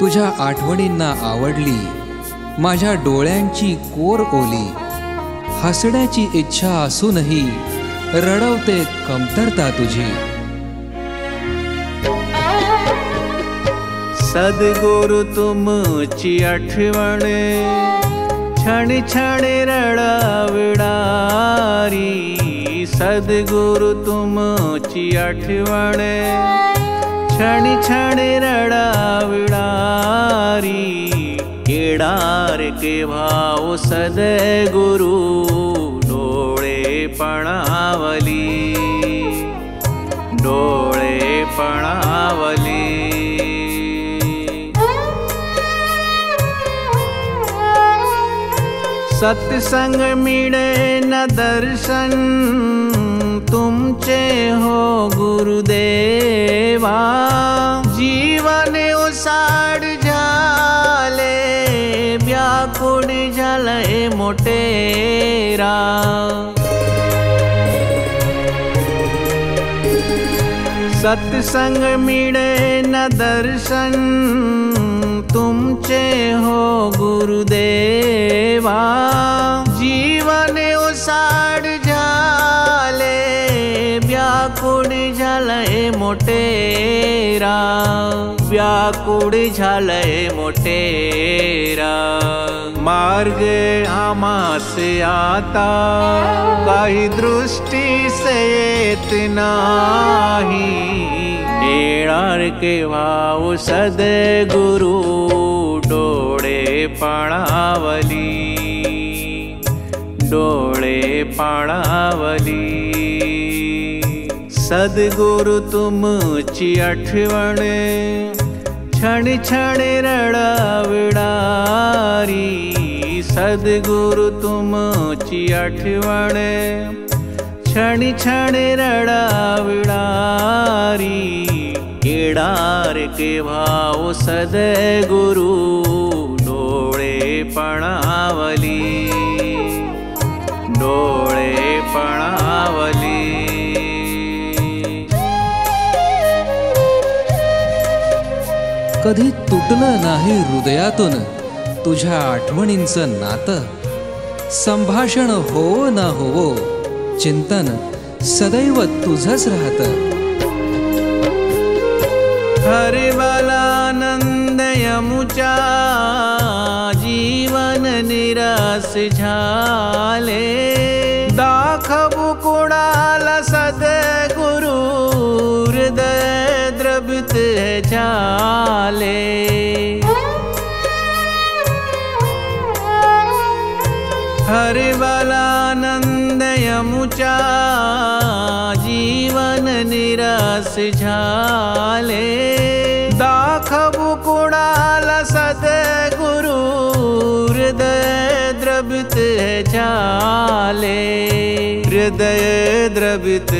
तुझ्या आठवणींना आवडली माझ्या डोळ्यांची कोर ओली. हसण्याची इच्छा असूनही रडवते कमतरता तुझी. सद्गुरु तुमची आठवण क्षण क्षण रडाविडारी सद्गुरु तुमची आठवण क्षणी क्षणी रडाविडारी केडार के भाव सद्गुरु डोळे पणावली डोळे पणावली सत्संग मिळे न दर्शन तुमचे हो गुरुदेवा. जीवन उसाड झाले व्याकुळ झालंय मोटेरा सत्संग मिळे न दर्शन तुमचे हो गुरुदेव. झालंय मोटेरा मार्ग आमास आता काही दृष्टी से येत नाही। येणार केव्हा सद्गुरु डोळे पाणावली डोळे पाणावली सद्गुरु तुमची आठवण क्षण क्षण रडाविडारी सद्गुरु तुमची आठवण क्षण क्षण रडाविडारी केडार के भाव सद्गुरु डोळे पणावली। डोळे पणावली कधी तुटलं नाही हृदयातून तुझ्या आठवणींचं नातं. संभाषण हो ना होवो चिंतन सदैव तुझंच राहत. हरिबलानंद यमुचा जीवन निराश झाले. द्रवित झाले हरिबलानंद यमुचा जीवन निराश झाले। दाखवू सद सद्गुरु हृदय द्रवित झाले। हृदय द्रवित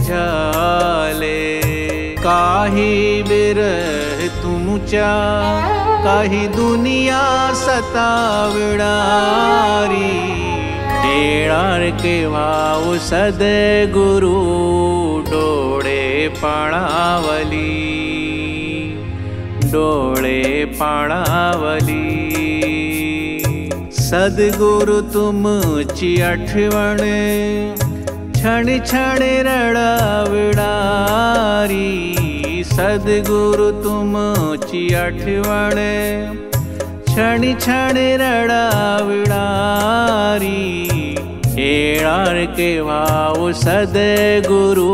झाले। काही बिरह तुमच्या काही दुनिया सताविणारी? येणार केव्हा सद्गुरु डोळे पाणावली। डोळे पाणावली। सद्गुरु तुमची आठवण क्षण क्षण रडाविडारी सद्गुरु तुमची आठवण क्षण क्षण रडाविडारी येणार केव्हा सद्गुरु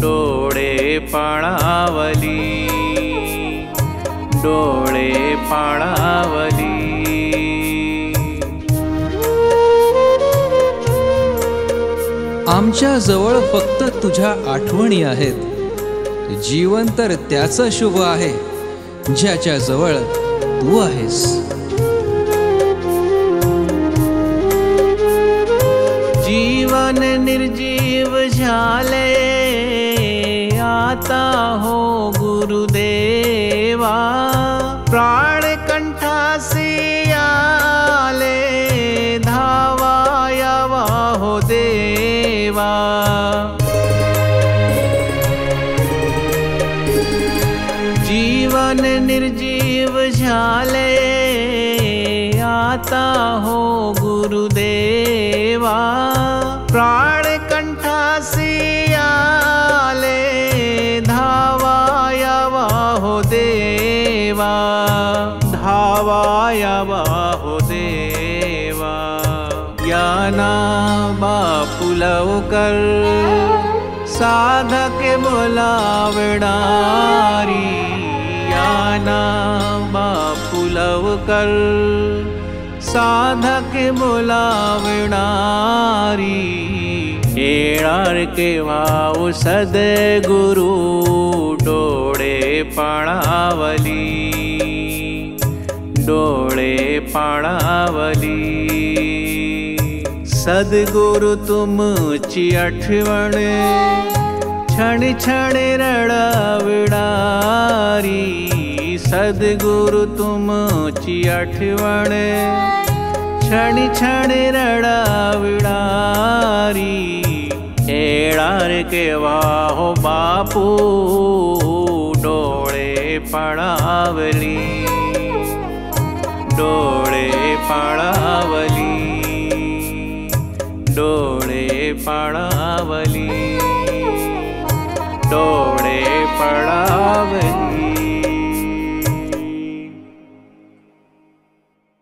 डोळे पाणावली डोळे पाणावली आमच्या जवळ फक्त तुझ्या आठवणी आहेत. जीवन तर त्याचं शुभ आहे ज्याच्या जवळ तू आहेस. जीवन निर्जीव झाले आता हो गुरुदेवा. प्राण कंठासी आले धावा यावा हो देवा. जीवन निर्जीव झाले आता हो गुरुदेवा. प्राण कंठासी आले धावायावा हो देवा. धावायावा हो देवा लवकर साधके बोलावणारी याना बापू लवकर साधके बोलावणारी केव्हा ओ सद्गुरु डोळे पाणावली डोळे पाणावली सद्गुरु तुमची आठवण क्षण क्षण रडाविणारी सद्गुरु तुमची आठवण क्षण क्षण रडाविणारी येणार केव्हा हो बापू? डोळे पणावली डोळे पणावली डोळे पणावली डोळे पडावली